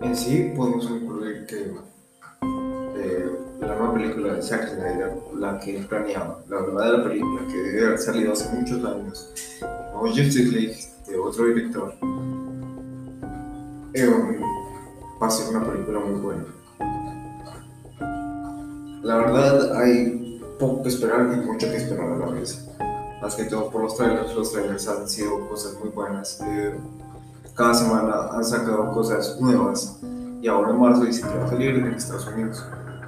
En sí, podemos concluir que eh, la nueva película de Zack Snyder, la que planeaba, la verdadera película que debe haber salido hace muchos años, o Justice League de otro director, eh, va a ser una película muy buena. La verdad, hay poco que esperar y mucho que esperar a la vez. Más que todo por los trailers, los trailers han sido cosas muy buenas. Eh, cada semana han sacado cosas nuevas y ahora en marzo dice que va a salir en Estados Unidos.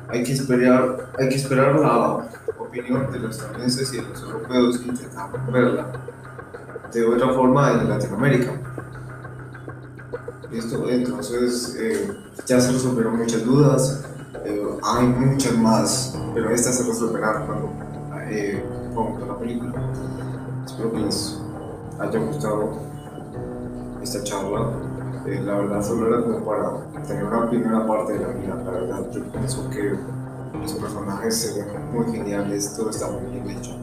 Hay que esperar, hay que esperar la opinión de los estadounidenses y de los europeos y intentar verla de otra forma en Latinoamérica. Listo, entonces eh, ya se resolvieron muchas dudas, eh, hay muchas más, pero estas se resolverán cuando eh, la película. Espero que les haya gustado esta charla. Eh, la verdad solo era como para tener una primera parte de la vida. La verdad yo pienso que los personajes se ven muy geniales, todo está muy bien hecho.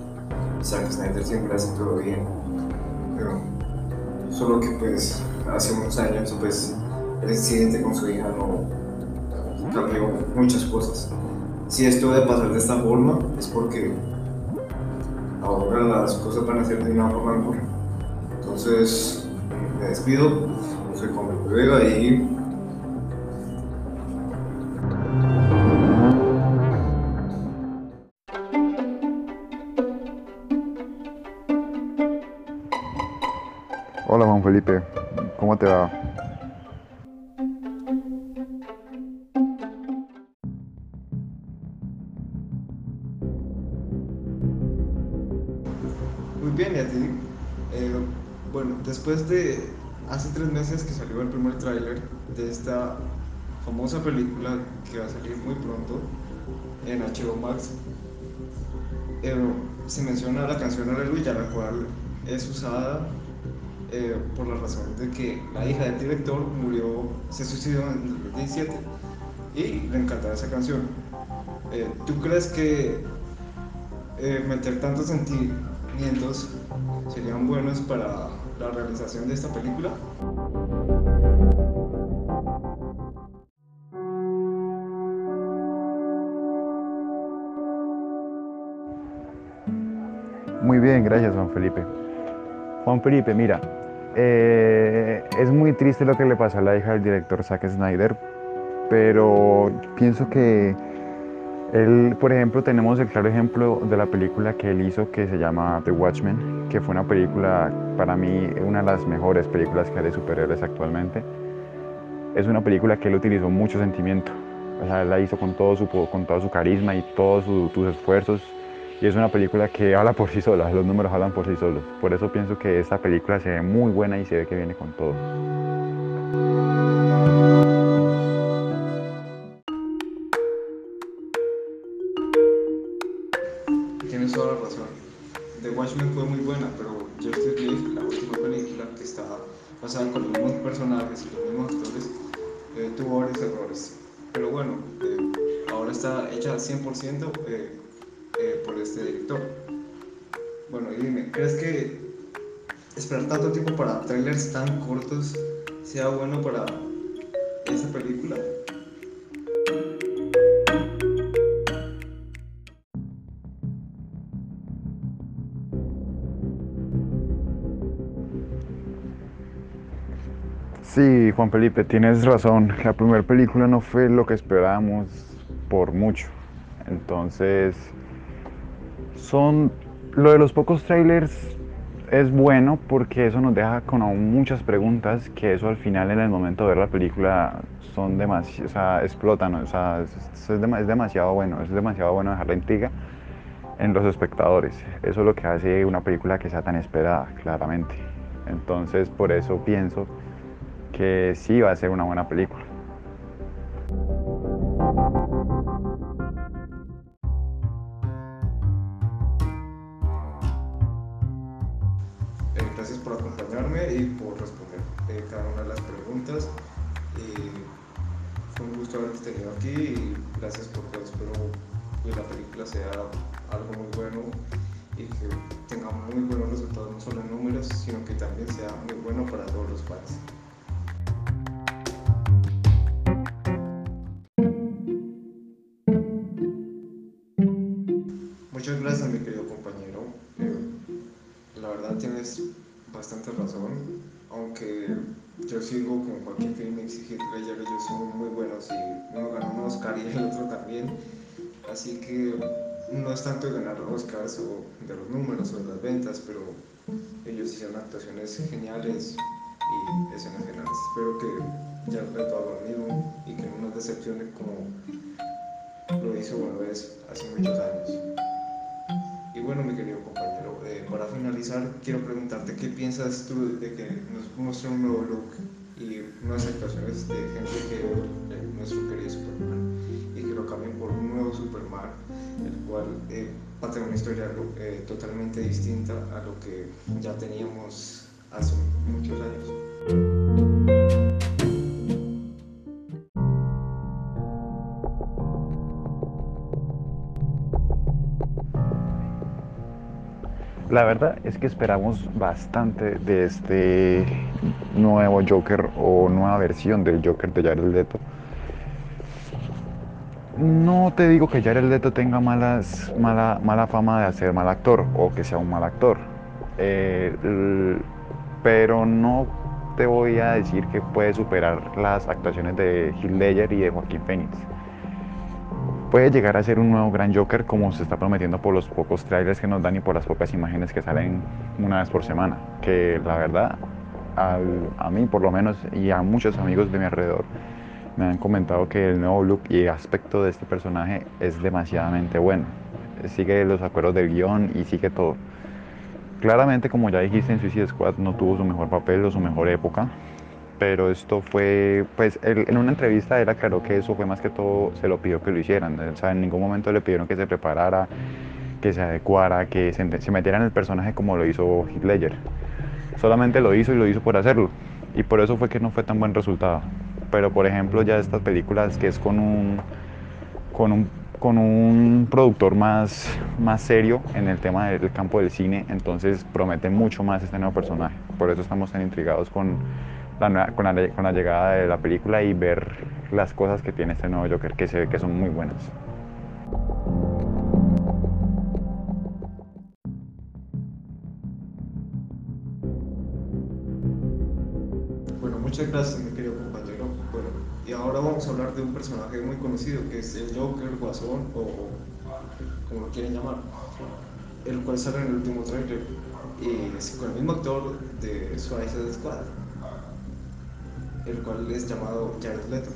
Zack Snyder siempre hace todo bien. Pero solo que pues hace unos años pues el incidente con su hija no cambió muchas cosas. Si esto debe pasar de esta forma es porque ahora las cosas van a ser de una forma mejor. Entonces, me despido. Soy Juan Vega y Hola Juan Felipe, ¿cómo te va? Muy bien, y a ti. Eh, bueno, después de hace tres meses que salió el primer tráiler de esta famosa película que va a salir muy pronto en HBO Max, eh, se menciona la canción Aleluya, la cual es usada eh, por la razón de que la hija del director murió, se suicidó en 2017 y le encantaba esa canción. Eh, ¿Tú crees que meter tantos sentimientos serían buenos para la realización de esta película. Muy bien, gracias Juan Felipe. Juan Felipe, mira, eh, es muy triste lo que le pasó a la hija del director Zack Snyder, pero pienso que él, por ejemplo, tenemos el claro ejemplo de la película que él hizo que se llama The Watchmen, que fue una película, para mí, una de las mejores películas que hay de superhéroes actualmente. Es una película que él utilizó mucho sentimiento, o sea, él la hizo con todo su, con todo su carisma y todos sus esfuerzos. Y es una película que habla por sí sola, los números hablan por sí solos. Por eso pienso que esta película se ve muy buena y se ve que viene con todo. Fue muy buena, pero Justice League, la última película que está basada con los mismos personajes y los mismos actores, eh, tuvo varios errores. Pero bueno, eh, ahora está hecha 100% eh, por este director. Bueno, y dime, ¿crees que esperar tanto tiempo para trailers tan cortos sea bueno para esa película? Sí, Juan Felipe, tienes razón. La primera película no fue lo que esperábamos por mucho. Entonces, son lo de los pocos trailers es bueno porque eso nos deja con aún muchas preguntas que eso al final en el momento de ver la película son demasiado, o sea, explotan, o sea, es, demasiado bueno, es demasiado bueno dejar la intriga en los espectadores. Eso es lo que hace una película que sea tan esperada, claramente. Entonces, por eso pienso que sí va a ser una buena película. Eh, gracias por acompañarme y por responder eh, cada una de las preguntas. fue un gusto haberte tenido aquí y gracias por todo. Espero que la película sea algo muy bueno y que tenga muy buenos resultados, no solo en números, sino que también sea muy bueno para todos los fans. Muchas gracias, mi querido compañero. Eh, la verdad tienes bastante razón, aunque yo sigo con cualquier film exigirle ya que ellos son muy buenos y uno ganó un Oscar y el otro también. Así que no es tanto de ganar Oscars o de los números o de las ventas, pero ellos hicieron actuaciones geniales y escenas geniales. Espero que ya el reto haga lo mismo y que no nos decepcione como lo hizo una vez hace muchos años. Bueno, mi querido compañero, eh, para finalizar, quiero preguntarte qué piensas tú de que nos muestre un nuevo look y unas actuaciones de Henry Cavill, nuestro querido Superman, y que lo cambien por un nuevo Superman, el cual eh, va a tener una historia eh, totalmente distinta a lo que ya teníamos hace muchos años. La verdad es que esperamos bastante de este nuevo Joker o nueva versión del Joker de Jared Leto. No te digo que Jared Leto tenga mala, mala fama de hacer mal actor o que sea un mal actor, eh, pero no te voy a decir que puede superar las actuaciones de Heath Ledger y de Joaquín Phoenix puede llegar a ser un nuevo gran Joker como se está prometiendo por los pocos trailers que nos dan y por las pocas imágenes que salen una vez por semana. Que la verdad, al- a mí por lo menos y a muchos amigos de mi alrededor me han comentado que el nuevo look y aspecto de este personaje es demasiadamente bueno. Sigue los acuerdos del guion y sigue todo. Claramente, como ya dijiste, en Suicide Squad no tuvo su mejor papel o su mejor época, pero esto fue, pues él- en una entrevista él aclaró que eso fue más que todo, se lo pidió que lo hicieran, o sea, en ningún momento le pidieron que se preparara, que se adecuara, que se, se metiera en el personaje como lo hizo Ledger. Solamente lo hizo y lo hizo por hacerlo, y por eso fue que no fue tan buen resultado. Pero por ejemplo ya estas películas que es con un, con un, con un productor más, más serio en el tema del campo del cine, entonces promete mucho más este nuevo personaje. Por eso estamos tan intrigados con con la llegada de la película y ver las cosas que tiene este nuevo Joker, que se ve que son muy buenas. Bueno, muchas gracias, mi querido compañero. Bueno, y ahora vamos a hablar de un personaje muy conocido que es el Joker, Guasón o como lo quieren llamar, el cual sale en el último trailer y es con el mismo actor de Suicide Squad, el cual es llamado Jared Leto.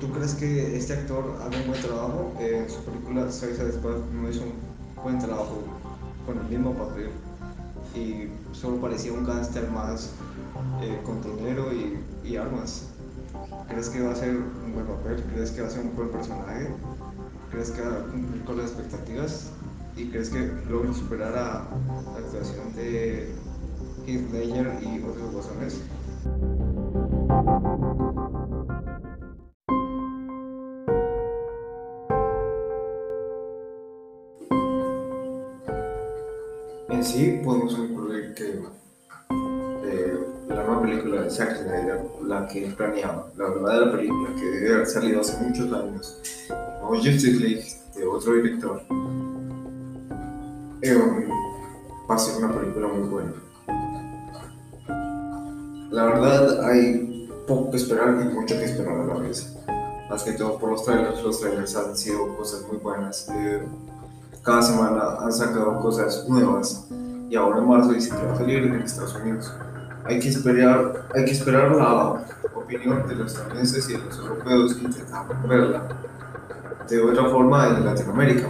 ¿Tú crees que este actor haga un buen trabajo? Eh, en su película Suicide Squad no hizo un buen trabajo con el mismo papel y solo parecía un gángster más eh, con dinero y, y armas. ¿Crees que va a ser un buen papel? ¿Crees que va a ser un buen personaje? ¿Crees que va a cumplir con las expectativas? ¿Y crees que logre superar a la actuación de Heath y otros guasones? En sí, podemos concluir que eh, la nueva película de Zack Snyder, la que planeaba, la verdadera película que debe haber salido hace muchos años, no Justice League de otro director, eh, va a ser una película muy buena. La verdad, hay poco que esperar y mucho que esperar a la vez. Más que todo por los trailers, los trailers han sido cosas muy buenas. eh, cada semana han sacado cosas nuevas y ahora en marzo dice que va a salir en Estados Unidos. Hay que esperar, hay que esperar la opinión de los estadounidenses y de los europeos que intentaron verla de otra forma en Latinoamérica.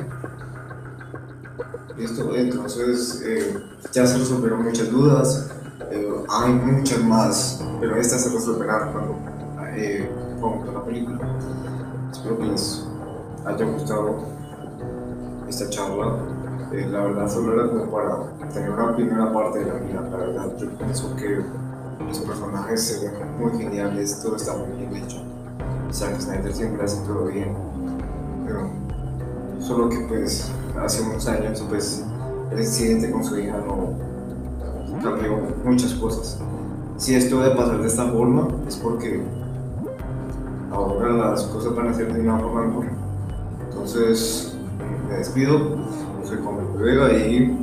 Listo, entonces eh, ya se resolvieron muchas dudas, hay muchas más, pero estas se resolverán cuando eh, pongamos la película. Espero que les haya gustado esta charla. Eh, la verdad solo era como para tener una primera parte de la mía. La verdad yo pienso que los personajes se ven muy geniales, todo está muy bien hecho. Zack Snyder siempre hace todo bien. Pero solo que pues hace unos años pues el incidente con su hija no cambió muchas cosas. Si esto debe pasar de esta forma es porque ahora las cosas van a ser de una forma mejor. Entonces, me despido. Yo soy Juan Vega y